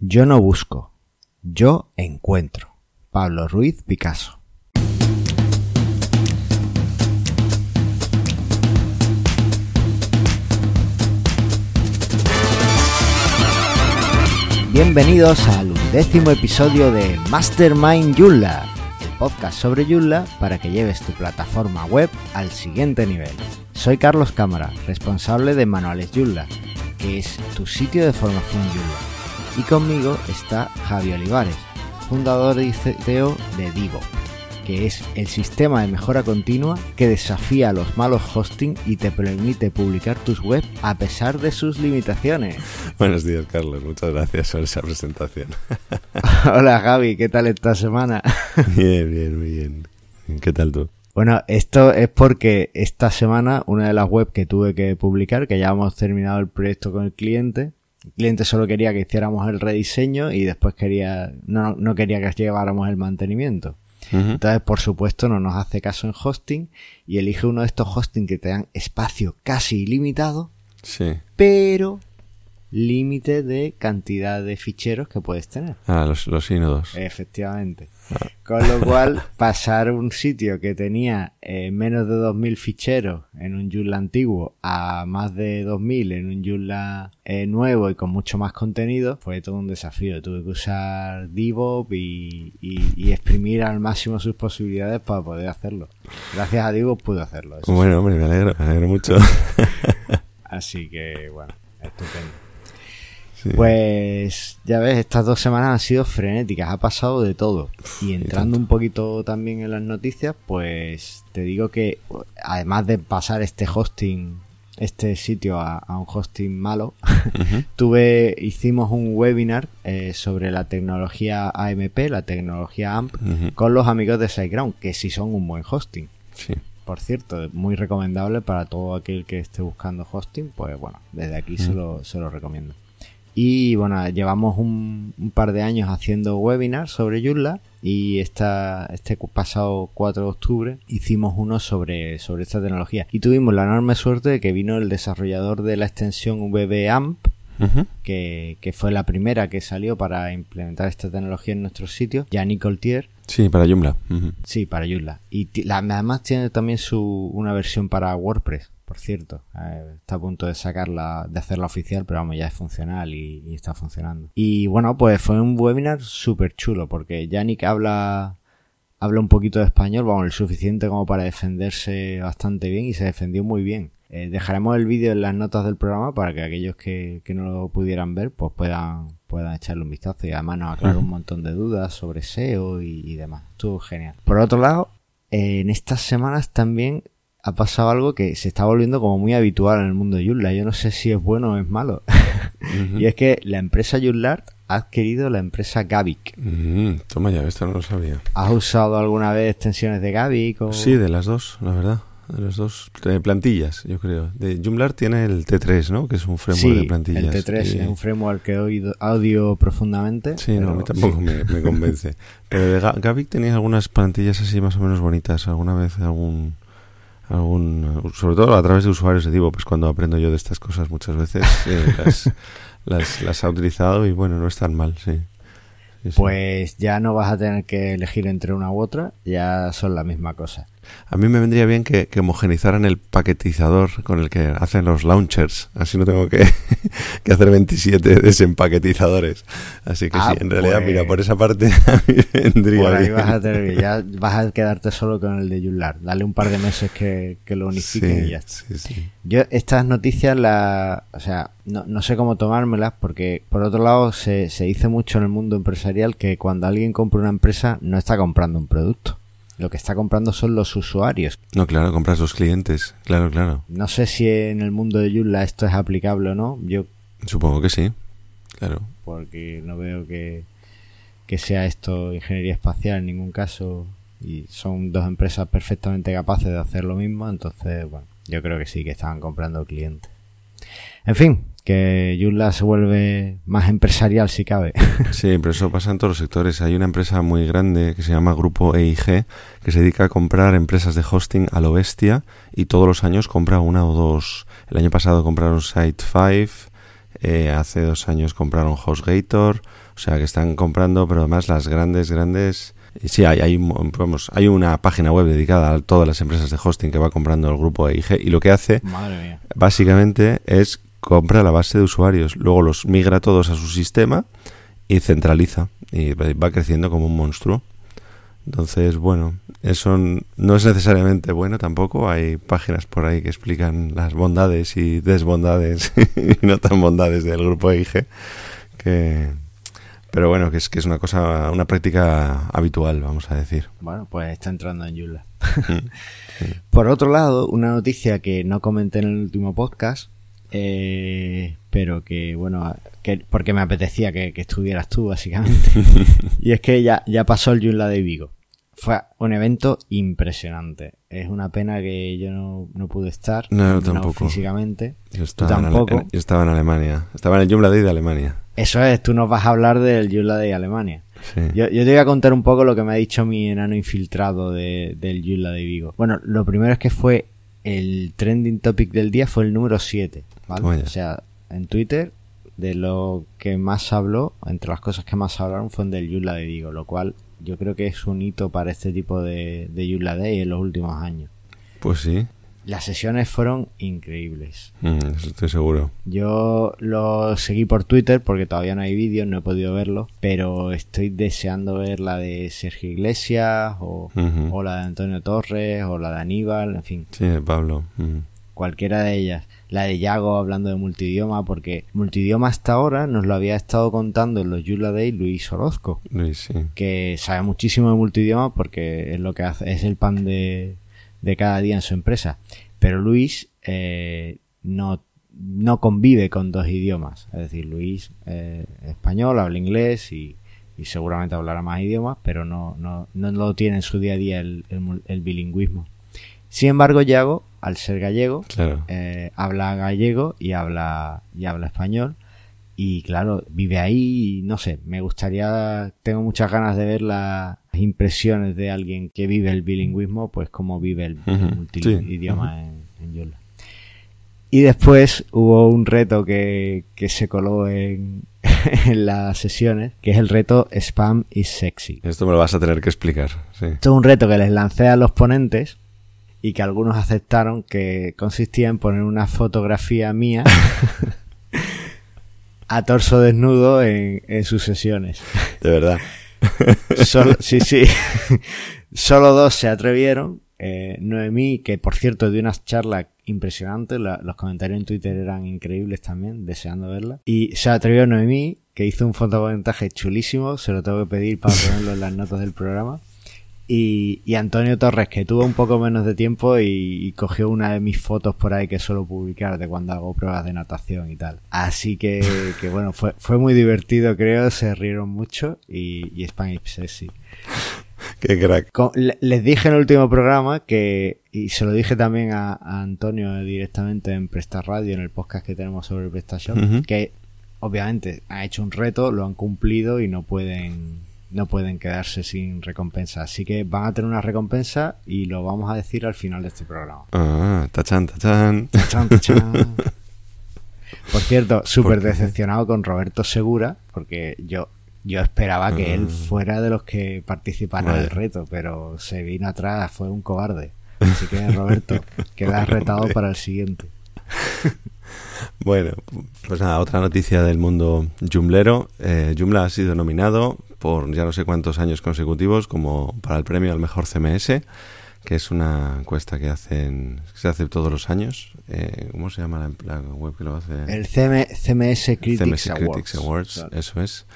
Yo no busco, yo encuentro. Pablo Ruiz Picasso. Bienvenidos al undécimo episodio de Mastermind Joomla, el podcast sobre Joomla para que lleves tu plataforma web al siguiente nivel. Soy Carlos Cámara, responsable de Manuales Joomla, que es tu sitio de formación Joomla. Y conmigo está Javi Olivares, fundador y CEO de Divo, que es el sistema de mejora continua que desafía a los malos hosting y te permite publicar tus web a pesar de sus limitaciones. Buenos días, Carlos. Muchas gracias por esa presentación. Hola, Javi. ¿Qué tal esta semana? Bien, bien, muy bien. ¿Qué tal tú? Bueno, esto es porque esta semana una de las webs que tuve que publicar, que ya hemos terminado el proyecto con el cliente, el cliente solo quería que hiciéramos el rediseño y después quería, no, no quería que lleváramos el mantenimiento. Entonces, por supuesto, no nos hace caso en hosting y elige uno de estos hosting que te dan espacio casi ilimitado, Sí. pero límite de cantidad de ficheros que puedes tener. Ah, los, los sínodos. Efectivamente. Con lo cual, pasar un sitio que tenía eh, menos de 2.000 ficheros en un Joomla antiguo a más de 2.000 en un Joomla eh, nuevo y con mucho más contenido fue todo un desafío. Tuve que usar DevOps y, y, y exprimir al máximo sus posibilidades para poder hacerlo. Gracias a DevOps pude hacerlo. eso sí. Bueno, hombre, me alegro, me alegro mucho. Así que, bueno, estupendo. Sí. Pues ya ves, estas dos semanas han sido frenéticas, ha pasado de todo. Y entrando un poquito también en las noticias, pues te digo que además de pasar este hosting, este sitio a, a un hosting malo, tuve, hicimos un webinar eh, sobre la tecnología AMP, la tecnología AMP, con los amigos de SiteGround, que sí son un buen hosting. Sí. Por cierto, muy recomendable para todo aquel que esté buscando hosting, pues bueno, desde aquí se, lo, se lo recomiendo. Y bueno, llevamos un, un par de años haciendo webinars sobre Joomla y esta, este pasado 4 de octubre hicimos uno sobre, sobre esta tecnología. Y tuvimos la enorme suerte de que vino el desarrollador de la extensión VBAMP, que, que fue la primera que salió para implementar esta tecnología en nuestros sitios, Yannick Coltier, Sí, para Joomla. Sí, para Joomla. Y la- además tiene también su, una versión para WordPress, por cierto. Eh, está a punto de sacarla, de hacerla oficial, pero vamos, ya es funcional y, y está funcionando. Y bueno, pues fue un webinar súper chulo, porque Yannick habla, habla un poquito de español, vamos, el suficiente como para defenderse bastante bien y se defendió muy bien. Eh, dejaremos el vídeo en las notas del programa para que aquellos que, que no lo pudieran ver pues puedan, puedan echarle un vistazo y además nos aclaró un montón de dudas sobre SEO y, y demás. Estuvo genial. Por otro lado, en estas semanas también ha pasado algo que se está volviendo como muy habitual en el mundo de Joomla. Yo no sé si es bueno o es malo. Ujú. y es que la empresa Joomlart ha adquirido la empresa Gavic. Mm, toma ya, esto no lo sabía. ¿Has usado alguna vez extensiones de Gavic? O... Sí, de las dos, la verdad. De las dos eh, plantillas, yo creo. De Joomla tiene el T3, ¿no? Que es un framework Sí, de plantillas. el T3 Y- es un framework que oído, audio profundamente. Sí, no, a mí pero tampoco sí. me, me convence. Pero de Ga- Gavic tenía algunas plantillas así más o menos bonitas. Alguna vez algún... algún sobre todo a través de usuarios de Divo, pues cuando aprendo yo de estas cosas muchas veces eh, las, las, las ha utilizado y bueno, no es tan mal, sí. Sí, sí. Pues ya no vas a tener que elegir entre una u otra, ya son la misma cosa. A mí me vendría bien que, que homogenizaran el paquetizador con el que hacen los launchers. Así no tengo que, que hacer 27 desempaquetizadores. Así que Ah, sí, en realidad, pues- mira, por esa parte a mí vendría Por ahí bien. vas a tener, ya vas a quedarte solo con el de Joomla. Dale un par de meses que, que lo unifiquen y ya está. sí, sí. Yo estas noticias las, o sea, no, no sé cómo tomármelas porque por otro lado se, se dice mucho en el mundo empresarial que cuando alguien compra una empresa no está comprando un producto. Lo que está comprando son los usuarios. No, claro, compras los clientes. Claro, claro. No sé si en el mundo de Joomla esto es aplicable o no. Yo Supongo que sí. Claro. porque no veo que, que sea esto ingeniería espacial en ningún caso y son dos empresas perfectamente capaces de hacer lo mismo, entonces, bueno, yo creo que sí que estaban comprando clientes. En fin, que Joomla se vuelve más empresarial si cabe. Sí, pero eso pasa en todos los sectores. Hay una empresa muy grande que se llama Grupo EIG que se dedica a comprar empresas de hosting a lo bestia y todos los años compra una o dos. El año pasado compraron Site5 eh, hace dos años compraron HostGator, o sea que están comprando, pero además las grandes, grandes... Sí, hay, hay, vamos, hay una página web dedicada a todas las empresas de hosting que va comprando el grupo EIG y lo que hace básicamente es compra la base de usuarios, luego los migra todos a su sistema y centraliza y va creciendo como un monstruo. Entonces, bueno, eso no es necesariamente bueno tampoco. Hay páginas por ahí que explican las bondades y desbondades y no tan bondades del grupo EIG. Que, pero bueno, que es que es una cosa, una práctica habitual, vamos a decir. Bueno, pues está entrando en Yula. por otro lado, una noticia que no comenté en el último podcast, eh, pero que bueno, que, porque me apetecía que, estuvieras tú, básicamente. y es que ya, ya pasó el Yula de Vigo. Fue un evento impresionante. Es una pena que yo no, pude estar. No, tampoco. físicamente. Yo estaba, tampoco. En, yo estaba en Alemania. Estaba en el Joomla Day de Alemania. Eso es, tú nos vas a hablar del Joomla Day de Alemania. Yo, yo, te voy a contar un poco lo que me ha dicho mi enano infiltrado de, del Joomla de Vigo. Bueno, lo primero es que fue el trending topic del día fue el número 7, ¿vale? O sea, en Twitter de lo que más habló, entre las cosas que más hablaron fue del Joomla de Vigo, lo cual yo creo que es un hito para este tipo de, de Yula Day en los últimos años. Pues sí. Las sesiones fueron increíbles. Mm, estoy seguro. Yo lo seguí por Twitter porque todavía no hay vídeos, no he podido verlo, pero estoy deseando ver la de Sergio Iglesias o, la de Antonio Torres o la de Aníbal, en fin. Sí, de Pablo. Cualquiera de ellas la de Yago hablando de multidioma, porque multidioma hasta ahora nos lo había estado contando en los Yula Day Luis Orozco, Luis, sí. que sabe muchísimo de multidioma porque es lo que hace, es el pan de, de cada día en su empresa. Pero Luis eh, no, no convive con dos idiomas, es decir, Luis eh, español, habla inglés y, y, seguramente hablará más idiomas, pero no, no, no lo tiene en su día a día el, el bilingüismo. Sin embargo, Yago, al ser gallego, eh, habla gallego y habla, y habla español. Y claro, vive ahí y no sé, me gustaría, tengo muchas ganas de ver las impresiones de alguien que vive el bilingüismo, pues como vive el multidioma en, en Y después hubo un reto que, que se coló en, en, las sesiones, que es el reto Spam is Sexy. Esto me lo vas a tener que explicar. Sí. Esto es un reto que les lancé a los ponentes y que algunos aceptaron que consistía en poner una fotografía mía a torso desnudo en, en sus sesiones. De verdad. Solo, sí, sí. Solo dos se atrevieron. Eh, Noemí, que por cierto dio unas charlas impresionantes, los comentarios en Twitter eran increíbles también, deseando verla. Y se atrevió Noemí, que hizo un fotomontaje chulísimo, se lo tengo que pedir para ponerlo en las notas del programa. Y, Antonio Torres, que tuvo un poco menos de tiempo y, cogió una de mis fotos por ahí que suelo publicar de cuando hago pruebas de natación y tal. Así que, que bueno, fue, fue muy divertido, creo, se rieron mucho y, y Spanish sí. Qué crack. les dije en el último programa que, y se lo dije también a, Antonio directamente en Presta Radio, en el podcast que tenemos sobre PrestaShop, que obviamente ha hecho un reto, lo han cumplido y no pueden no pueden quedarse sin recompensa. Así que van a tener una recompensa y lo vamos a decir al final de este programa. Ah, tachan, tachan. Tachan, tachan. Por cierto, súper decepcionado con Roberto Segura, porque yo, yo esperaba que él ah. fuera de los que participaran en el reto, pero se vino atrás, fue un cobarde. Así que, Roberto, quedas retado para el siguiente. Bueno, pues nada, otra noticia del mundo jumblero. Eh, Joomla ha sido nominado por ya no sé cuántos años consecutivos como para el premio al mejor CMS, que es una encuesta que hacen se hace todos los años. Eh, ¿Cómo se llama la, web que lo hace? El CMS Critics, Awards. eso es.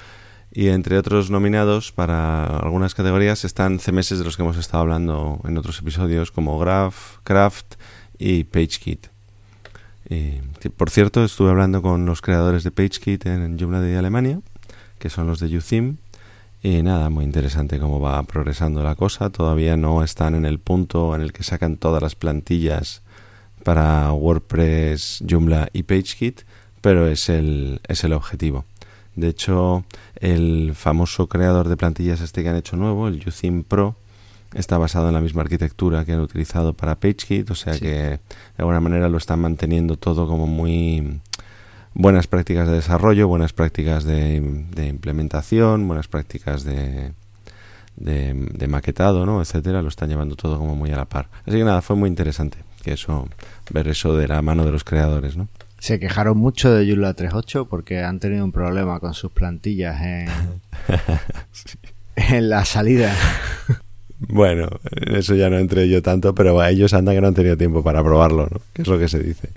Y entre otros nominados para algunas categorías están CMS de los que hemos estado hablando en otros episodios, como Graph, Craft y PageKit. Y, por cierto, estuve hablando con los creadores de PageKit en Joomla de Alemania, que son los de UTheme, y nada, muy interesante cómo va progresando la cosa. Todavía no están en el punto en el que sacan todas las plantillas para WordPress, Joomla y PageKit, pero es el, es el objetivo. De hecho, el famoso creador de plantillas este que han hecho nuevo, el UTheme Pro, está basado en la misma arquitectura que han utilizado para PageKit, o sea que de alguna manera lo están manteniendo todo como muy buenas prácticas de desarrollo, buenas prácticas de, implementación, buenas prácticas de, de, maquetado, ¿no? etcétera, lo están llevando todo como muy a la par. Así que nada, fue muy interesante que eso, ver eso de la mano de los creadores, ¿no? Se quejaron mucho de Joomla 3.8 porque han tenido un problema con sus plantillas en, en la salida. Bueno, eso ya no entré yo tanto, pero ellos andan que no han tenido tiempo para probarlo, ¿no? Que es lo que se dice.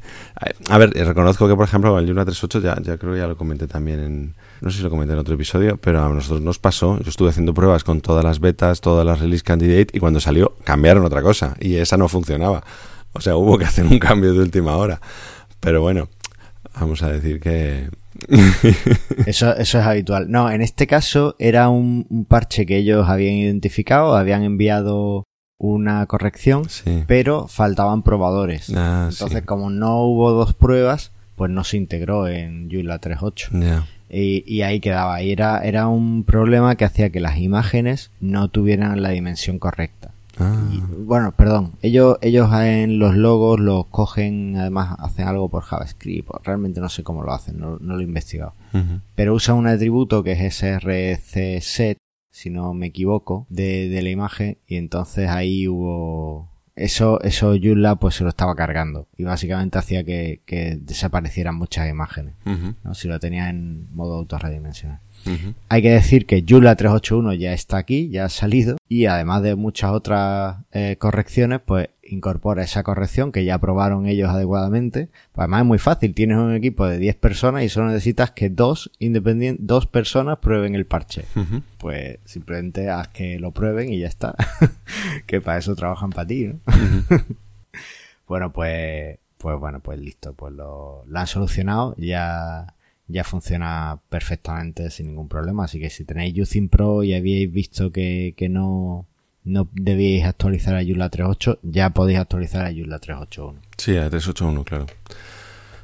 A ver, reconozco que, por ejemplo, el Joomla 3.8 ya, ya creo que ya lo comenté también en... No sé si lo comenté en otro episodio, pero a nosotros nos pasó. Yo estuve haciendo pruebas con todas las betas, todas las release candidate, y cuando salió cambiaron otra cosa, y esa no funcionaba. O sea, hubo que hacer un cambio de última hora. Pero bueno, vamos a decir que eso, eso es habitual. No, en este caso era un, parche que ellos habían identificado, habían enviado una corrección, pero faltaban probadores. Ah, Entonces, como no hubo dos pruebas, pues no se integró en Joomla 3.8. Y, y, ahí quedaba. Y era, era un problema que hacía que las imágenes no tuvieran la dimensión correcta. Ah. bueno, perdón, ellos, ellos en los logos los cogen, además hacen algo por JavaScript, realmente no sé cómo lo hacen, no, lo he investigado. Pero usan un atributo que es srcset, si no me equivoco, de, de la imagen, y entonces ahí hubo... Eso, eso Joomla pues se lo estaba cargando y básicamente hacía que, que desaparecieran muchas imágenes, ¿no? si lo tenía en modo autorredimensional. Hay que decir que Joomla 381 ya está aquí, ya ha salido y además de muchas otras eh, correcciones, pues incorpora esa corrección que ya aprobaron ellos adecuadamente. Pues además es muy fácil, tienes un equipo de 10 personas y solo necesitas que dos independientes, dos personas prueben el parche. Pues simplemente haz que lo prueben y ya está. que para eso trabajan para ti, ¿no? bueno, pues pues bueno, pues listo, pues lo, lo han solucionado, ya ya funciona perfectamente sin ningún problema. Así que si tenéis Using Pro y habéis visto que, que no, no debíais actualizar a Joomla 3.8, ya podéis actualizar a Joomla 3.8.1. Sí, a 3.8.1, claro.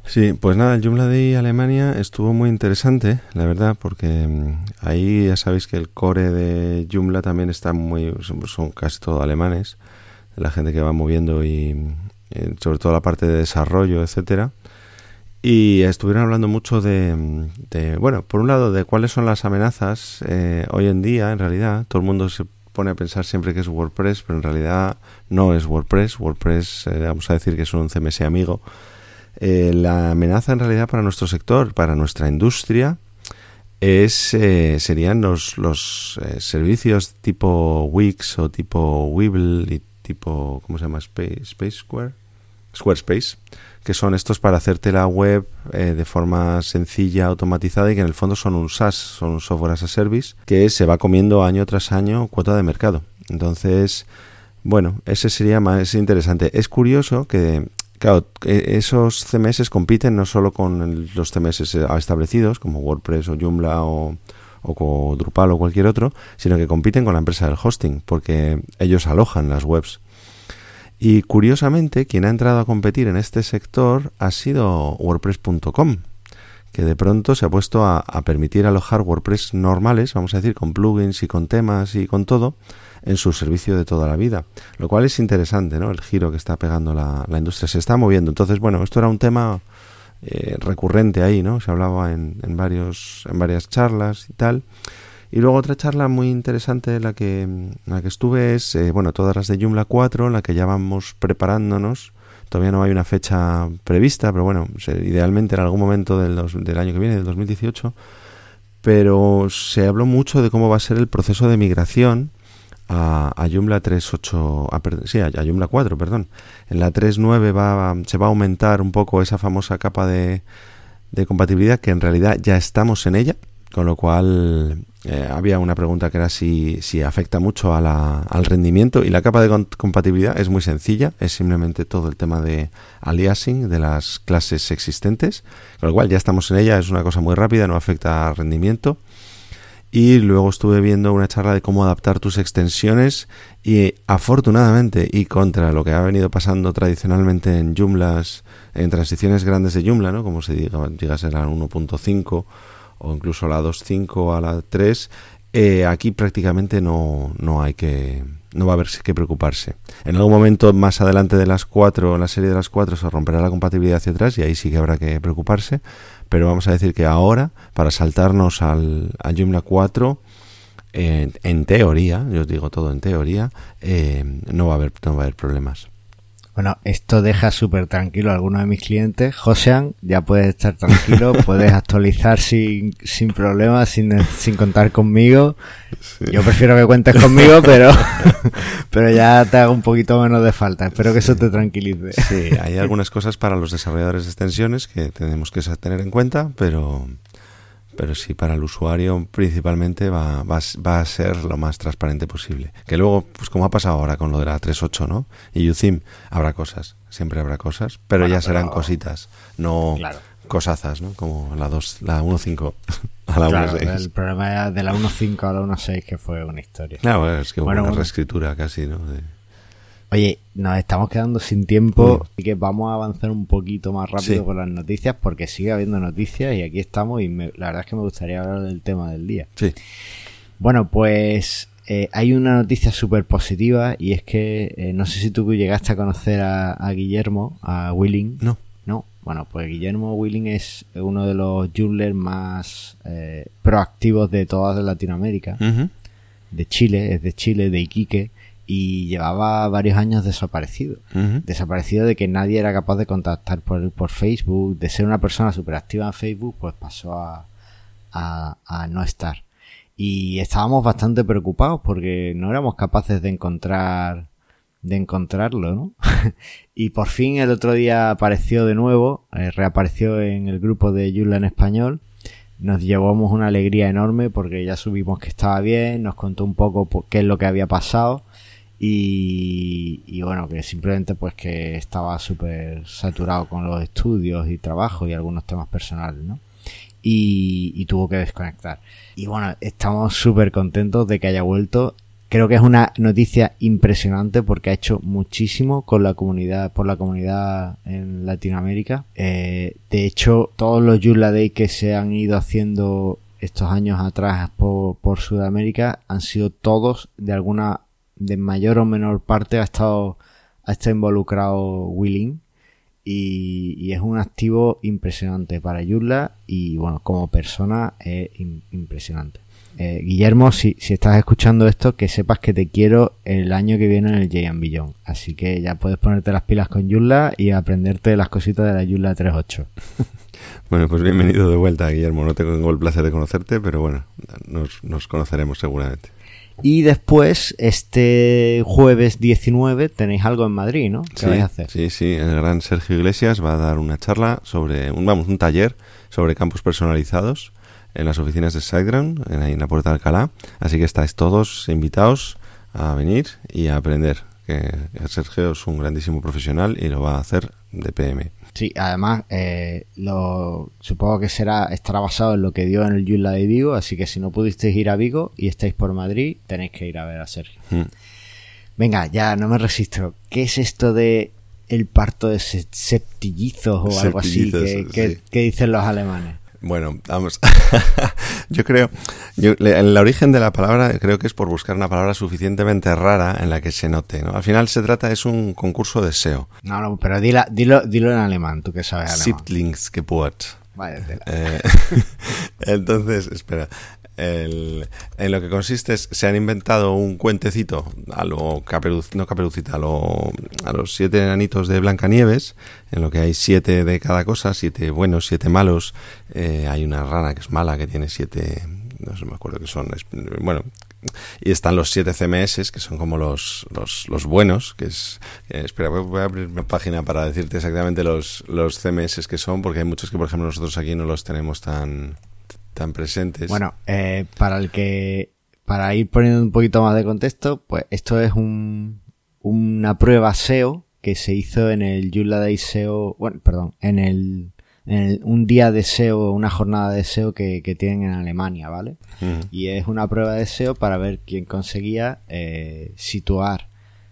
Sí, pues nada, el Joomla de Alemania estuvo muy interesante, la verdad, porque mm, ahí ya sabéis que el core de Joomla también está muy, son, casi todo alemanes, la gente que va moviendo y eh, sobre todo la parte de desarrollo, etcétera. Y estuvieron hablando mucho de, bueno, por un lado, de cuáles son las amenazas eh, hoy en día, en realidad. Todo el mundo se pone a pensar siempre que es WordPress, pero en realidad no es WordPress. WordPress, eh, vamos a decir que es un CMS amigo. Eh, la amenaza en realidad para nuestro sector, para nuestra industria, es serían los, los servicios tipo Wix o tipo Weeble y tipo, ¿cómo se llama? Space Square? Squarespace que son estos para hacerte la web eh, de forma sencilla, automatizada y que en el fondo son un SaaS, son un software as a service que se va comiendo año tras año cuota de mercado. Entonces, bueno, ese sería más interesante. Es curioso que, claro, e, esos CMS compiten no solo con los CMS establecidos como WordPress o Joomla o, o con Drupal o cualquier otro, sino que compiten con la empresa del hosting porque ellos alojan las webs. Y curiosamente, quien ha entrado a competir en este sector ha sido WordPress.com, que de pronto se ha puesto a, permitir alojar WordPress normales, vamos a decir, con plugins y con temas y con todo, en su servicio de toda la vida. Lo cual es interesante, ¿no? El giro que está pegando la, industria. Se está moviendo. Entonces, bueno, esto era un tema eh, recurrente ahí, ¿no? Se hablaba en, en, varios, en varias charlas y tal. Y luego otra charla muy interesante en la que, la que estuve es, eh, bueno, todas las de Joomla 4, en la que ya vamos preparándonos. Todavía no hay una fecha prevista, pero bueno, idealmente en algún momento del, del año que viene, del 2018. Pero se habló mucho de cómo va a ser el proceso de migración a, a Joomla 3.8, a, sí, a, Joomla 4, perdón. En la 3.9 va, se va a aumentar un poco esa famosa capa de, de compatibilidad que en realidad ya estamos en ella, con lo cual eh, había una pregunta que era si, si afecta mucho a la, al rendimiento y la capa de compatibilidad es muy sencilla, es simplemente todo el tema de aliasing de las clases existentes, con lo cual ya estamos en ella, es una cosa muy rápida, no afecta al rendimiento. Y luego estuve viendo una charla de cómo adaptar tus extensiones y afortunadamente y contra lo que ha venido pasando tradicionalmente en Joomlas, en transiciones grandes de Joomla, ¿no? como se diga, diga será 1.5 o incluso la 2.5 a la 3, eh, aquí prácticamente no, no hay que no va a haber que preocuparse. En algún momento más adelante de las 4, la serie de las 4, se romperá la compatibilidad hacia atrás y ahí sí que habrá que preocuparse. Pero vamos a decir que ahora, para saltarnos al, al Joomla 4, eh, en teoría, yo os digo todo en teoría, eh, no, va a haber, no va a haber problemas. Bueno, esto deja súper tranquilo a algunos de mis clientes. Josean, ya puedes estar tranquilo, puedes actualizar sin, sin problemas, sin, sin contar conmigo. Yo prefiero que cuentes conmigo, pero, pero ya te hago un poquito menos de falta. Espero que eso te tranquilice. Sí, hay algunas cosas para los desarrolladores de extensiones que tenemos que tener en cuenta, pero, pero sí para el usuario principalmente va, va, va, a ser lo más transparente posible. Que luego, pues como ha pasado ahora con lo de la 3.8, ¿no? Y UCIM, habrá cosas, siempre habrá cosas, pero bueno, ya serán pero... cositas, no claro. cosazas, ¿no? Como la 2, la 1.5 a la claro, 1.6. El problema de la 1.5 a la 1.6 que fue una historia. Claro, es que bueno, una reescritura casi, ¿no? De... Oye, nos estamos quedando sin tiempo y que vamos a avanzar un poquito más rápido sí. con las noticias porque sigue habiendo noticias y aquí estamos y me, la verdad es que me gustaría hablar del tema del día. Sí. Bueno, pues eh, hay una noticia súper positiva y es que eh, no sé si tú llegaste a conocer a, a Guillermo, a Willing. No. No. Bueno, pues Guillermo Willing es uno de los Joomlers más eh, proactivos de toda Latinoamérica. Uh -huh. De Chile, es de Chile, de Iquique y llevaba varios años desaparecido. Uh -huh. Desaparecido de que nadie era capaz de contactar por, por Facebook, de ser una persona súper activa en Facebook, pues pasó a, a, a, no estar. Y estábamos bastante preocupados porque no éramos capaces de encontrar de encontrarlo, ¿no? y por fin el otro día apareció de nuevo, eh, reapareció en el grupo de Yula en español. Nos llevamos una alegría enorme porque ya subimos que estaba bien, nos contó un poco qué es lo que había pasado y, y, bueno, que simplemente pues que estaba súper saturado con los estudios y trabajo y algunos temas personales, ¿no? Y, y tuvo que desconectar. Y bueno, estamos súper contentos de que haya vuelto. Creo que es una noticia impresionante porque ha hecho muchísimo con la comunidad, por la comunidad en Latinoamérica. Eh, de hecho, todos los Joomla Day que se han ido haciendo estos años atrás por, por Sudamérica han sido todos de alguna de mayor o menor parte ha estado, ha estado involucrado Willing y, y, es un activo impresionante para Yurla y bueno, como persona es impresionante. Eh, Guillermo, si, si estás escuchando esto, que sepas que te quiero el año que viene en el J Billon. Así que ya puedes ponerte las pilas con Yurla y aprenderte las cositas de la Yurla 3.8. Bueno, pues bienvenido de vuelta, Guillermo. No tengo el placer de conocerte, pero bueno, nos, nos conoceremos seguramente. Y después, este jueves 19, tenéis algo en Madrid, ¿no? ¿Qué sí, vais a hacer? Sí, sí, el gran Sergio Iglesias va a dar una charla sobre, un, vamos, un taller sobre campos personalizados en las oficinas de SiteGround, en, ahí en la Puerta de Alcalá. Así que estáis todos invitados a venir y a aprender. Que Sergio es un grandísimo profesional y lo va a hacer de PM. Sí, además, eh, lo, supongo que será estará basado en lo que dio en el Yula de Vigo, así que si no pudisteis ir a Vigo y estáis por Madrid, tenéis que ir a ver a Sergio. Mm. Venga, ya no me resisto. ¿Qué es esto de el parto de septillizos o algo así que, que, dicen los alemanes? Bueno, vamos. yo creo, yo, el origen de la palabra creo que es por buscar una palabra suficientemente rara en la que se note. ¿no? Al final se trata es un concurso de SEO. No, no, pero dilo, dilo, dilo en alemán, tú que sabes alemán. Siebtlingsgeburt. Vaya eh, entonces, espera. El, en lo que consiste es, se han inventado un cuentecito a lo no caperucita, a, lo, a los siete enanitos de Blancanieves, en lo que hay siete de cada cosa, siete buenos, siete malos, eh, hay una rana que es mala, que tiene siete, no sé, me acuerdo que son, bueno, y están los siete CMS, que son como los, los, los buenos, que es... Eh, espera, voy a abrir una página para decirte exactamente los, los CMS que son, porque hay muchos que, por ejemplo, nosotros aquí no los tenemos tan tan presentes. Bueno, eh, para el que, para ir poniendo un poquito más de contexto, pues esto es un, una prueba SEO que se hizo en el Joomla Day SEO, bueno, perdón, en el, en el, un día de SEO, una jornada de SEO que, que tienen en Alemania, ¿vale? Uh -huh. Y es una prueba de SEO para ver quién conseguía eh, situar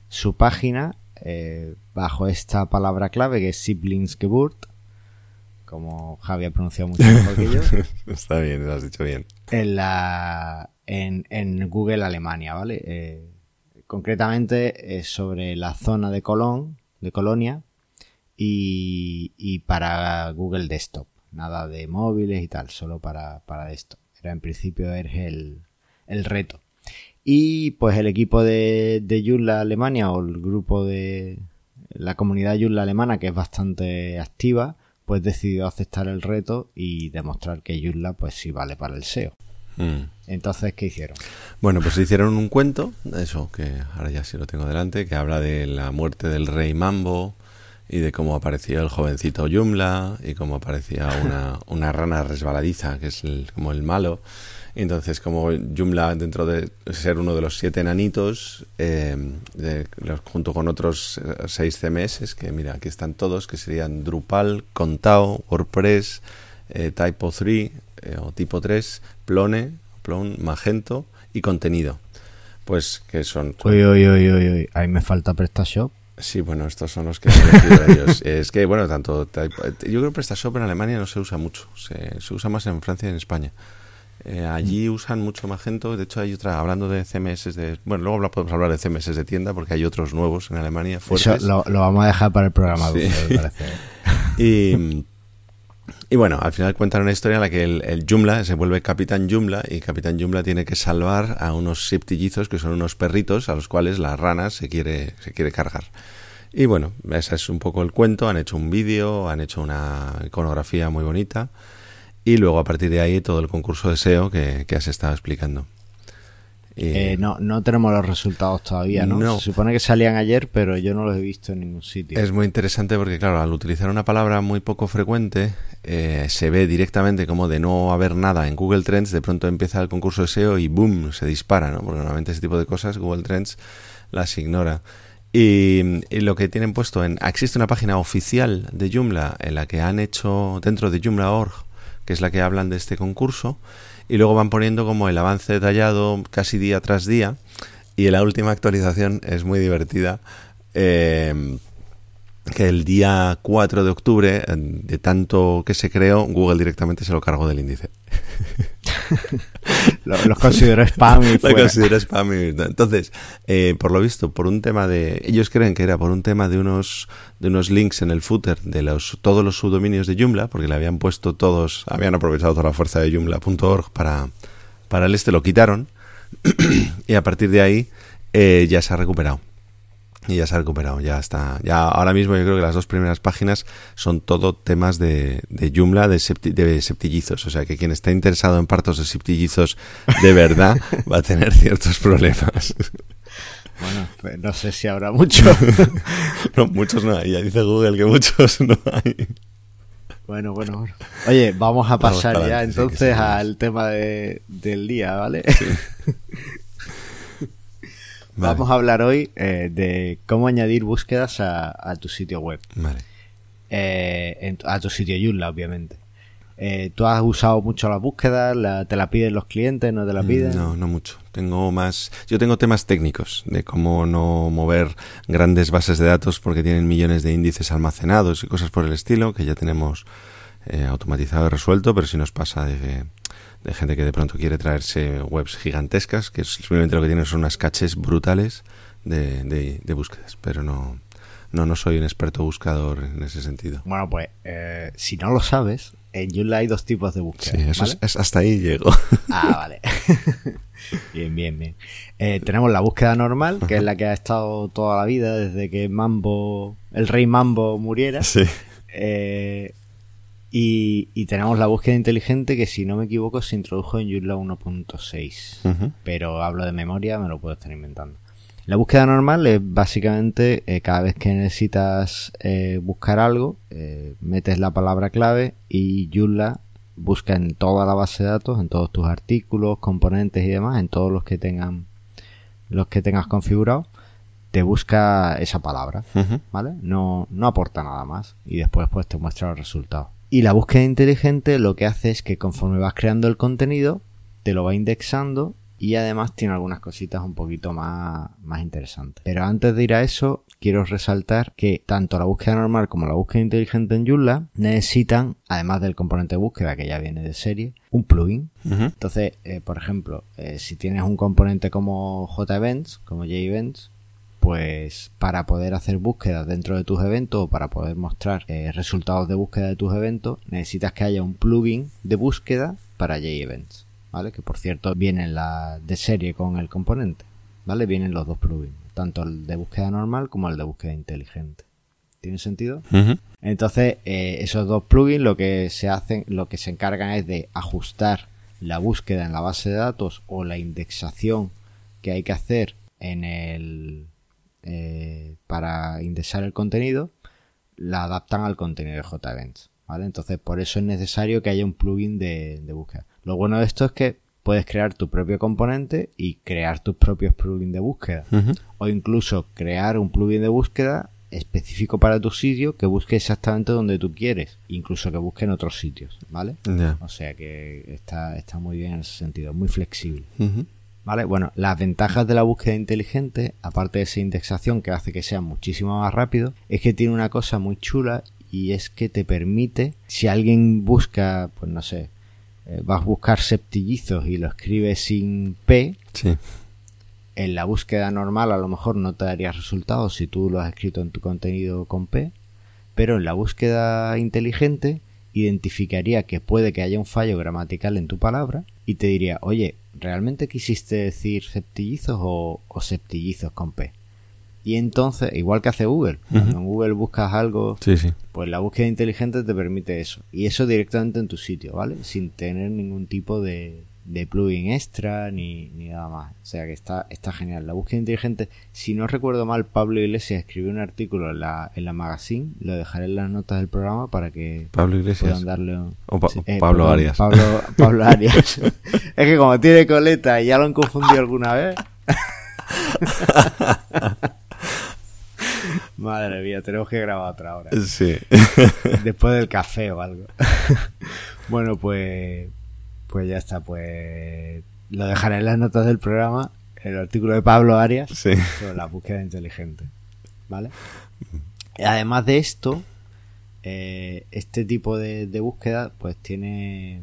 su página eh, bajo esta palabra clave que es Siblingsgeburt como Javi ha pronunciado mucho mejor que yo. Está bien, lo has dicho bien. En la en, en Google Alemania, ¿vale? Eh, concretamente es sobre la zona de Colón, de Colonia, y, y para Google Desktop. Nada de móviles y tal, solo para, para esto. Era en principio es el, el reto. Y pues el equipo de, de Joomla Alemania o el grupo de la comunidad Joomla alemana, que es bastante activa, pues decidió aceptar el reto y demostrar que Joomla pues sí vale para el SEO. Mm. Entonces, ¿qué hicieron? Bueno, pues hicieron un cuento, eso que ahora ya sí lo tengo delante, que habla de la muerte del rey Mambo y de cómo aparecía el jovencito Joomla y cómo aparecía una, una rana resbaladiza, que es como el malo. Entonces, como Joomla, dentro de ser uno de los siete enanitos, eh, junto con otros eh, seis CMS, que mira, aquí están todos, que serían Drupal, Contao, WordPress, eh, Typo 3 o Tipo 3, Plone, Plone, Magento y Contenido. Pues que son... Uy, uy, uy, uy, uy. ahí me falta PrestaShop. Sí, bueno, estos son los que han ellos. Es que, bueno, tanto... Yo creo que PrestaShop en Alemania no se usa mucho. Se, se usa más en Francia y en España. Eh, allí usan mucho Magento. De hecho, hay otra, hablando de CMS de. Bueno, luego podemos hablar de CMS de tienda porque hay otros nuevos en Alemania. Eso lo, vamos a dejar para el programa. y, y bueno, al final cuentan una historia en la que el, el, Joomla se vuelve Capitán Joomla y Capitán Joomla tiene que salvar a unos septillizos que son unos perritos a los cuales la rana se quiere, se quiere cargar. Y bueno, ese es un poco el cuento. Han hecho un vídeo, han hecho una iconografía muy bonita y luego a partir de ahí todo el concurso de SEO que, has estado explicando. Eh, no, no tenemos los resultados todavía, ¿no? Se supone que salían ayer, pero yo no los he visto en ningún sitio. Es muy interesante porque, claro, al utilizar una palabra muy poco frecuente, eh, se ve directamente como de no haber nada en Google Trends, de pronto empieza el concurso de SEO y ¡boom! se dispara, ¿no? Porque normalmente ese tipo de cosas Google Trends las ignora. Y, y, lo que tienen puesto en... Existe una página oficial de Joomla en la que han hecho dentro de Joomla.org que es la que hablan de este concurso, y luego van poniendo como el avance detallado casi día tras día, y la última actualización es muy divertida. Eh, que el día 4 de octubre, de tanto que se creó, Google directamente se lo cargó del índice. los, considero spam y Lo considero spam Entonces, eh, por lo visto, por un tema de... Ellos creen que era por un tema de unos, de unos links en el footer de los, todos los subdominios de Joomla, porque le habían puesto todos, habían aprovechado toda la fuerza de Joomla.org para, para el este, lo quitaron. y a partir de ahí eh, ya se ha recuperado y ya se ha recuperado, ya está. Ya ahora mismo yo creo que las dos primeras páginas son todo temas de, de Joomla de, de septillizos. O sea que quien está interesado en partos de septillizos de verdad va a tener ciertos problemas. Bueno, pues no sé si habrá muchos. no, muchos no hay. Ya dice Google que muchos no hay. Bueno, bueno, bueno. Oye, vamos a pasar ya entonces al tema de, del día, ¿vale? Sí. Vamos a hablar hoy eh, de cómo añadir búsquedas a, tu sitio web. Vale. Eh, a tu sitio Joomla, obviamente. Eh, ¿Tú has usado mucho las búsquedas? ¿Te la piden los clientes? ¿No te la piden? No, no mucho. Tengo más. Yo tengo temas técnicos de cómo no mover grandes bases de datos porque tienen millones de índices almacenados y cosas por el estilo que ya tenemos automatizado y resuelto, pero si nos pasa de de gente que de pronto quiere traerse webs gigantescas, que simplemente lo que tienen son unas caches brutales de, de, búsquedas, pero no, no, no soy un experto buscador en ese sentido. Bueno, pues eh, si no lo sabes, en Joomla hay dos tipos de búsqueda. Sí, es, hasta ahí llego. Ah, vale. bien, bien, bien. Eh, tenemos la búsqueda normal, que es la que ha estado toda la vida desde que Mambo, el rey Mambo muriera. Sí. Eh, y, tenemos la búsqueda inteligente que si no me equivoco se introdujo en Joomla 1.6. Pero hablo de memoria, me lo puedo estar inventando. La búsqueda normal es básicamente eh, cada vez que necesitas eh, buscar algo, eh, metes la palabra clave y Joomla busca en toda la base de datos, en todos tus artículos, componentes y demás, en todos los que tengan los que tengas configurado, te busca esa palabra, ¿vale? No, no aporta nada más y después pues te muestra los resultados. Y la búsqueda inteligente lo que hace es que conforme vas creando el contenido, te lo va indexando y además tiene algunas cositas un poquito más, más interesantes. Pero antes de ir a eso, quiero resaltar que tanto la búsqueda normal como la búsqueda inteligente en Joomla necesitan, además del componente de búsqueda que ya viene de serie, un plugin. Entonces, eh, por ejemplo, eh, si tienes un componente como JEvents, como JEvents, pues para poder hacer búsquedas dentro de tus eventos o para poder mostrar eh, resultados de búsqueda de tus eventos, necesitas que haya un plugin de búsqueda para JEvents, ¿vale? Que por cierto vienen la de serie con el componente, ¿vale? Vienen los dos plugins, tanto el de búsqueda normal como el de búsqueda inteligente. ¿Tiene sentido? Entonces, eh, esos dos plugins lo que se hacen, lo que se encargan es de ajustar la búsqueda en la base de datos o la indexación que hay que hacer en el eh, para indexar el contenido, la adaptan al contenido de JEvents. ¿vale? Entonces, por eso es necesario que haya un plugin de, búsqueda. Lo bueno de esto es que puedes crear tu propio componente y crear tus propios plugins de búsqueda. O incluso crear un plugin de búsqueda específico para tu sitio que busque exactamente donde tú quieres, incluso que busque en otros sitios, ¿vale? O sea que está, está muy bien en ese sentido, muy flexible. ¿Vale? Bueno, las ventajas de la búsqueda inteligente, aparte de esa indexación que hace que sea muchísimo más rápido, es que tiene una cosa muy chula y es que te permite, si alguien busca, pues no sé, eh, vas a buscar septillizos y lo escribes sin P, en la búsqueda normal a lo mejor no te daría resultados si tú lo has escrito en tu contenido con P, pero en la búsqueda inteligente identificaría que puede que haya un fallo gramatical en tu palabra y te diría, oye, ¿realmente quisiste decir septillizos o, septillizos con P? Y entonces, igual que hace Google, cuando en Google buscas algo, pues la búsqueda inteligente te permite eso. Y eso directamente en tu sitio, ¿vale? Sin tener ningún tipo de, de plugin extra ni, ni, nada más. O sea que está, está genial. La búsqueda inteligente, si no recuerdo mal, Pablo Iglesias escribió un artículo en la, en la magazine, lo dejaré en las notas del programa para que Pablo Iglesias. puedan darle un... Eh, Pablo Arias. Pablo, Pablo Arias. es que como tiene coleta y ya lo han confundido alguna vez. Madre mía, tenemos que grabar otra hora. Sí. Después del café o algo. bueno, pues pues ya está, pues lo dejaré en las notas del programa, el artículo de Pablo Arias sobre la búsqueda inteligente. ¿Vale? Además de esto, eh, este tipo de, búsqueda pues tiene,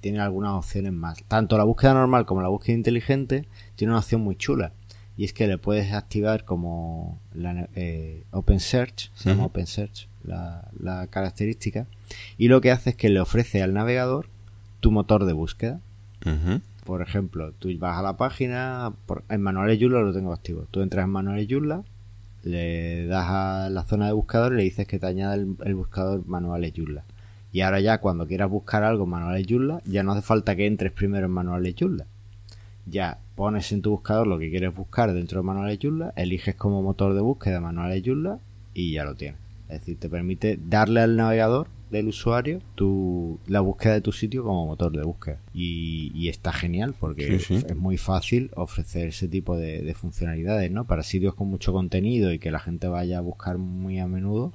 tiene algunas opciones más. Tanto la búsqueda normal como la búsqueda inteligente tiene una opción muy chula. Y es que le puedes activar como la, eh, Open Search, se llama Open Search la, la característica, y lo que hace es que le ofrece al navegador tu motor de búsqueda. Por ejemplo, tú vas a la página, en Manuales Joomla lo tengo activo. Tú entras en Manuales Joomla, le das a la zona de buscador y le dices que te añada el, buscador Manuales Joomla. Y ahora ya cuando quieras buscar algo en Manuales Joomla, ya no hace falta que entres primero en Manuales Joomla. Ya pones en tu buscador lo que quieres buscar dentro de Manuales Joomla, eliges como motor de búsqueda Manuales Joomla y ya lo tienes. Es decir, te permite darle al navegador del usuario tu, la búsqueda de tu sitio como motor de búsqueda. Y, está genial porque es muy fácil ofrecer ese tipo de, funcionalidades, ¿no? Para sitios con mucho contenido y que la gente vaya a buscar muy a menudo,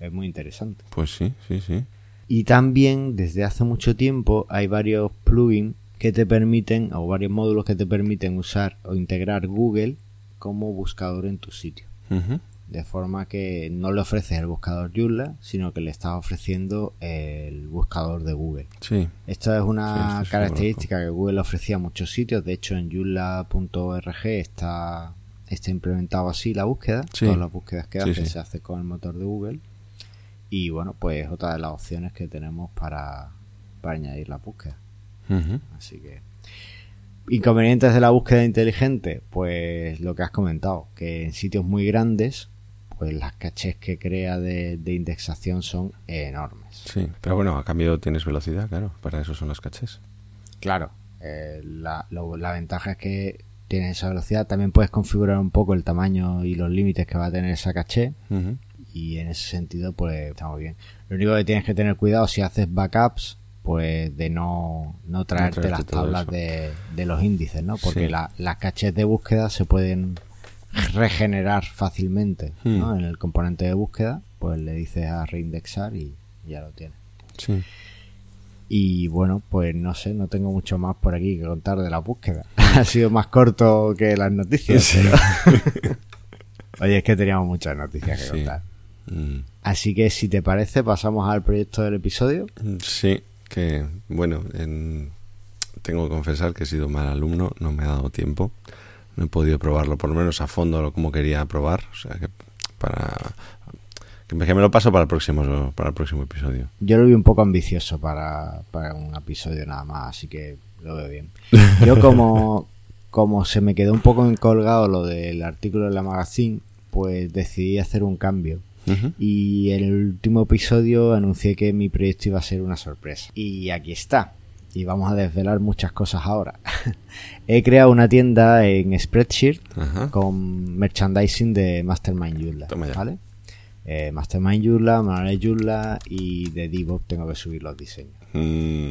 es muy interesante. Pues sí, sí, sí. Y también desde hace mucho tiempo hay varios plugins que te permiten, o varios módulos que te permiten usar o integrar Google como buscador en tu sitio de forma que no le ofreces el buscador Joomla, sino que le estás ofreciendo el buscador de Google. Sí. Esto es una característica que Google ofrecía a muchos sitios, de hecho en joomla.org está, está implementado así la búsqueda, todas las búsquedas que hace se hace con el motor de Google. Y bueno, pues otra de las opciones que tenemos para, añadir la búsqueda. Así que inconvenientes de la búsqueda inteligente, pues lo que has comentado, que en sitios muy grandes pues las cachés que crea de, indexación son enormes. Sí, pero bueno, a cambio tienes velocidad, claro, para eso son las cachés. Claro, eh, la, ventaja es que tienes esa velocidad, también puedes configurar un poco el tamaño y los límites que va a tener esa caché y en ese sentido pues está muy bien. Lo único que tienes que tener cuidado si haces backups pues de no, no traerte, las tablas de, los índices, ¿no? Porque las cachés de búsqueda se pueden regenerar fácilmente hmm. en el componente de búsqueda, pues le dices a reindexar y ya lo tiene. Y bueno, pues no sé, no tengo mucho más por aquí que contar de la búsqueda. ha sido más corto que las noticias. Pero... Oye, es que teníamos muchas noticias que contar. Mm. Así que si te parece, pasamos al proyecto del episodio. Sí, que bueno, tengo que confesar que he sido mal alumno, no me ha dado tiempo. No he podido probarlo, por lo menos a fondo, como quería probar. O sea que para que me lo paso para el próximo, para el próximo episodio. Yo lo vi un poco ambicioso para, para un episodio nada más, así que lo veo bien. Yo como, como se me quedó un poco encolgado lo del artículo de la magazine, pues decidí hacer un cambio. Y en el último episodio anuncié que mi proyecto iba a ser una sorpresa. Y aquí está. Y vamos a desvelar muchas cosas ahora. He creado una tienda en Spreadsheet con merchandising de Mastermind Joomla. ¿Vale? eh, Mastermind Joomla, Manuel Joomla y de DevOps tengo que subir los diseños. Mm.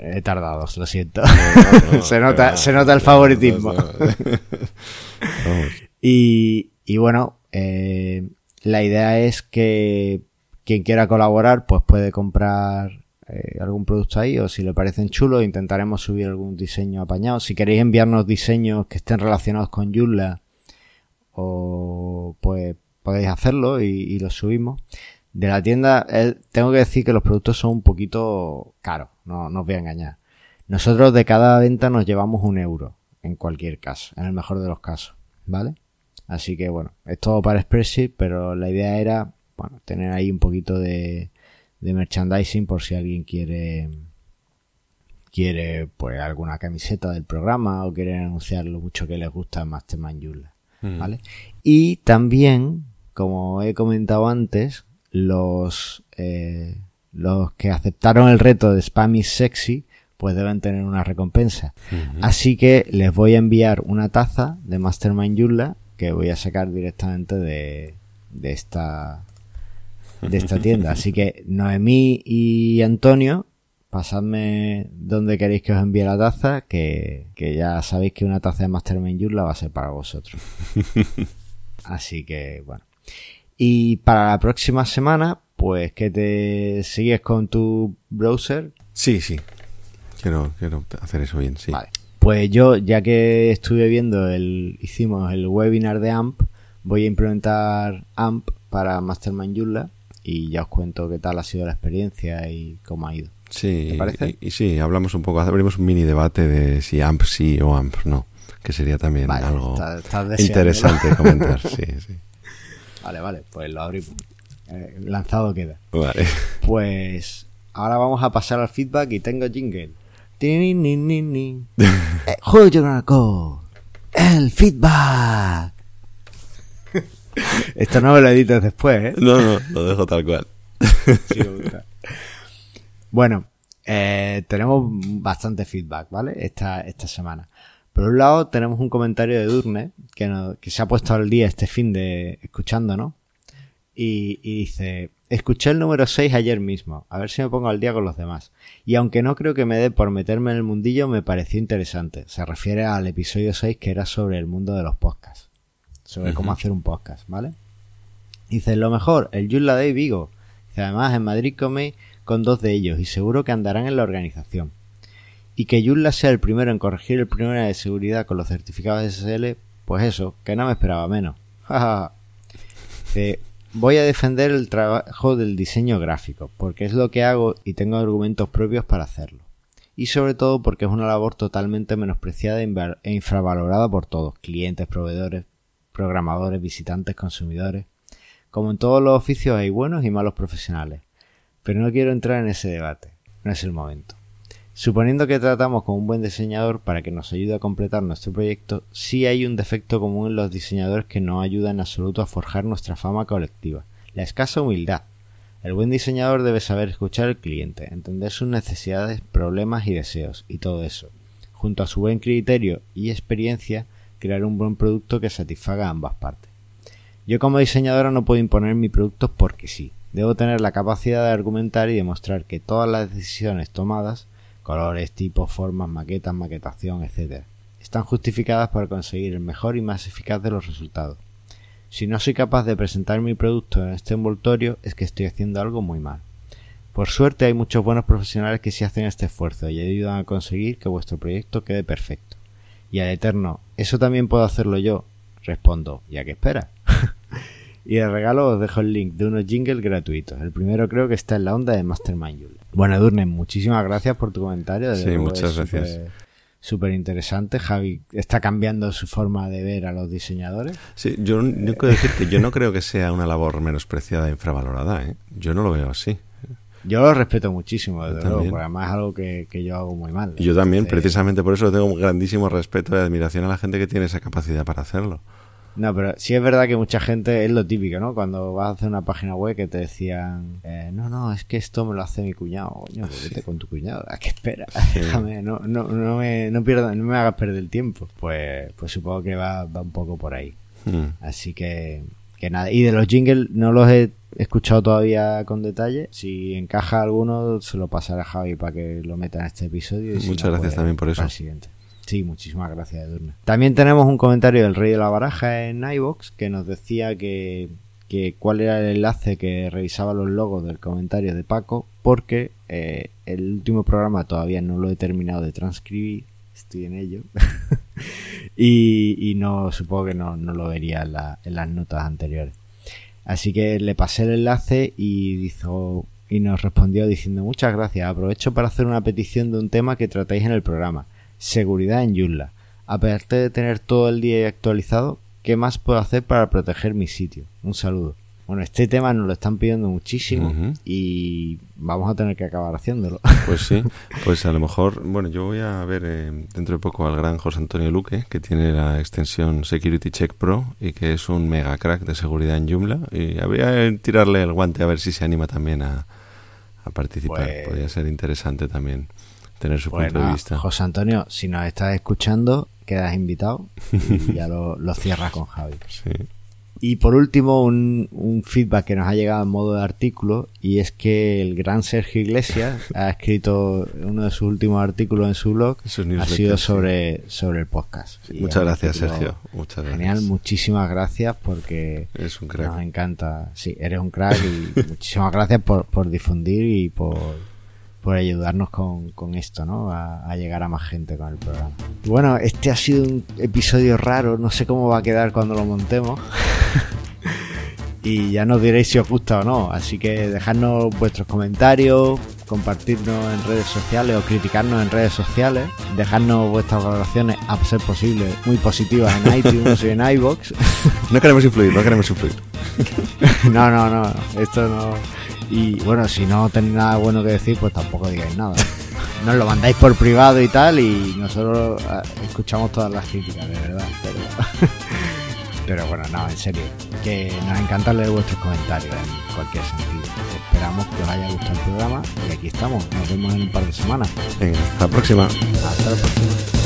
He tardado, lo siento. se, nota, se nota el favoritismo. y, y bueno, eh, la idea es que quien quiera colaborar pues puede comprar eh, algún producto ahí o si le parecen chulos intentaremos subir algún diseño apañado. Si queréis enviarnos diseños que estén relacionados con Joomla o pues podéis hacerlo y, lo subimos. De la tienda, eh, tengo que decir que los productos son un poquito caros, no, no os voy a engañar. Nosotros de cada venta nos llevamos un euro, en cualquier caso, en el mejor de los casos, ¿vale? Así que bueno, es todo para Spreadsheet, pero la idea era, bueno, tener ahí un poquito de, de merchandising por si alguien quiere quiere pues alguna camiseta del programa o quiere anunciar lo mucho que les gusta Mastermind Joomla, mm. ¿vale? Y también como he comentado antes, los, eh, los que aceptaron el reto de Spam is Sexy, pues deben tener una recompensa. Así que les voy a enviar una taza de Mastermind Joomla que voy a sacar directamente de, de esta de esta tienda. Así que Noemí y Antonio, pasadme donde queréis que os envíe la taza, que, que ya sabéis que una taza de Mastermind Joomla va a ser para vosotros. Así que, bueno. Y para la próxima semana, pues que te sigues con tu browser. Sí, sí. Quiero, quiero hacer eso bien, sí. Vale. Pues yo, ya que estuve viendo el, hicimos el webinar de AMP, voy a implementar AMP para Mastermind Joomla y ya os cuento qué tal ha sido la experiencia y cómo ha ido. Sí, ¿Te parece? Y, sí, hablamos un poco, abrimos un mini debate de si AMP sí o AMP no, que sería también algo interesante comentar. sí, sí. Vale, vale, pues lo abrimos. Eh, lanzado queda. Vale. Pues ahora vamos a pasar al feedback y tengo jingle. eh, el feedback. Esto no me lo edites después, ¿eh? No, no, lo dejo tal cual. Bueno, eh, tenemos bastante feedback, ¿vale? Esta, esta semana. Por un lado, tenemos un comentario de Durne, que, que se ha puesto al día este fin de escuchándonos, y, y dice, escuché el número 6 ayer mismo, a ver si me pongo al día con los demás. Y aunque no creo que me dé por meterme en el mundillo, me pareció interesante. Se refiere al episodio 6 que era sobre el mundo de los podcasts. Sobre cómo hacer un podcast, ¿vale? Dice, lo mejor, el Joomla Day Vigo. Dice, además en Madrid comí con dos de ellos y seguro que andarán en la organización y que Joomla sea el primero en corregir el problema de seguridad con los certificados SSL, pues eso, que no me esperaba menos. voy a defender el trabajo del diseño gráfico, porque es lo que hago y tengo argumentos propios para hacerlo. Y sobre todo porque es una labor totalmente menospreciada e infravalorada por todos, clientes, proveedores, programadores, visitantes, consumidores. Como en todos los oficios hay buenos y malos profesionales. Pero no quiero entrar en ese debate, no es el momento. Suponiendo que tratamos con un buen diseñador para que nos ayude a completar nuestro proyecto, sí hay un defecto común en los diseñadores que no ayuda en absoluto a forjar nuestra fama colectiva, la escasa humildad. El buen diseñador debe saber escuchar al cliente, entender sus necesidades, problemas y deseos, y todo eso. Junto a su buen criterio y experiencia, crear un buen producto que satisfaga a ambas partes. Yo como diseñadora no puedo imponer mi producto porque sí. Debo tener la capacidad de argumentar y demostrar que todas las decisiones tomadas colores, tipos, formas, maquetas, maquetación, etc. Están justificadas para conseguir el mejor y más eficaz de los resultados. Si no soy capaz de presentar mi producto en este envoltorio es que estoy haciendo algo muy mal. Por suerte hay muchos buenos profesionales que sí hacen este esfuerzo y ayudan a conseguir que vuestro proyecto quede perfecto. Y al Eterno, ¿eso también puedo hacerlo yo? Respondo, ¿ya qué esperas? y de regalo os dejo el link de unos jingles gratuitos. El primero creo que está en la onda de Mastermind Yule. Bueno, Edurne, muchísimas gracias por tu comentario. sí, muchas gracias. Súper interesante. Javi está cambiando su forma de ver a los diseñadores. Sí, yo, yo quiero decir que yo no creo que sea una labor menospreciada e infravalorada. ¿eh? Yo no lo veo así. Yo lo respeto muchísimo, desde luego, porque además es algo que, yo hago muy mal. Yo también, precisamente por eso tengo un grandísimo respeto y admiración a la gente que tiene esa capacidad para hacerlo. No, pero sí es verdad que mucha gente es lo típico, ¿no? Cuando vas a hacer una página web que te decían, eh, no, no, es que esto me lo hace mi cuñado. Coño, pues vete con tu cuñado, ¿a qué espera? Déjame, no, no, no, me, no, pierda, no me hagas perder el tiempo. Pues, pues supongo que va, va un poco por ahí. Hmm. Así que, que nada. Y de los jingles no los he escuchado todavía con detalle. Si encaja alguno, se lo pasaré a Javi para que lo meta en este episodio. Muchas gracias pues, también por eso. siguiente. Sí, muchísimas gracias, Edurne. También tenemos un comentario del Rey de la Baraja en iVox que nos decía que, que cuál era el enlace que revisaba los logos del comentario de Paco, porque eh, el último programa todavía no lo he terminado de transcribir, estoy en ello, y, no supongo que no, lo vería en, en, las notas anteriores. Así que le pasé el enlace y y nos respondió diciendo muchas gracias, aprovecho para hacer una petición de un tema que tratáis en el programa seguridad en Joomla. Aparte de tener todo el día actualizado, ¿qué más puedo hacer para proteger mi sitio? Un saludo. Bueno, este tema nos lo están pidiendo muchísimo y vamos a tener que acabar haciéndolo. Pues sí, pues a lo mejor, bueno, yo voy a ver eh, dentro de poco al gran José Antonio Luque, que tiene la extensión Security Check Pro y que es un mega crack de seguridad en Joomla. Y habría que tirarle el guante a ver si se anima también a, participar. Pues Podría ser interesante también tener su punto de vista. José Antonio, si nos estás escuchando, quedas invitado y ya lo, lo cierras con Javi. Sí. Y por último, un, un, feedback que nos ha llegado en modo de artículo, y es que el gran Sergio Iglesias ha escrito uno de sus últimos artículos en su blog, ha sido sobre, sobre el podcast. muchas gracias, Sergio. Muchas gracias. Genial, muchísimas gracias porque un crack. nos encanta. Sí, eres un crack y muchísimas gracias por, por difundir y por por ayudarnos con, con esto, ¿no? A, llegar a más gente con el programa. bueno, este ha sido un episodio raro, no sé cómo va a quedar cuando lo montemos. y ya nos diréis si os gusta o no. Así que dejadnos vuestros comentarios, compartirnos en redes sociales o criticarnos en redes sociales, dejadnos vuestras valoraciones, a ser posible, muy positivas en iTunes y en iBox. No queremos influir, no queremos influir. no, no, no, esto no y bueno, si no tenéis nada bueno que decir, pues tampoco digáis nada. Nos lo mandáis por privado y tal, y nosotros eh, escuchamos todas las críticas, de verdad. Pero, bueno, no, en serio, que nos encanta leer vuestros comentarios en cualquier sentido. Esperamos que os haya gustado el programa y aquí estamos. Nos vemos en un par de semanas. Venga, hasta la próxima. Hasta la próxima.